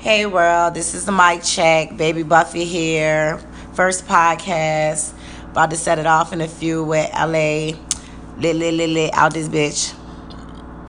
Hey world, this is the mic check. Baby Buffy here. First podcast. About to set it off in a few with LA. Lit, lit, lit, lit out this bitch.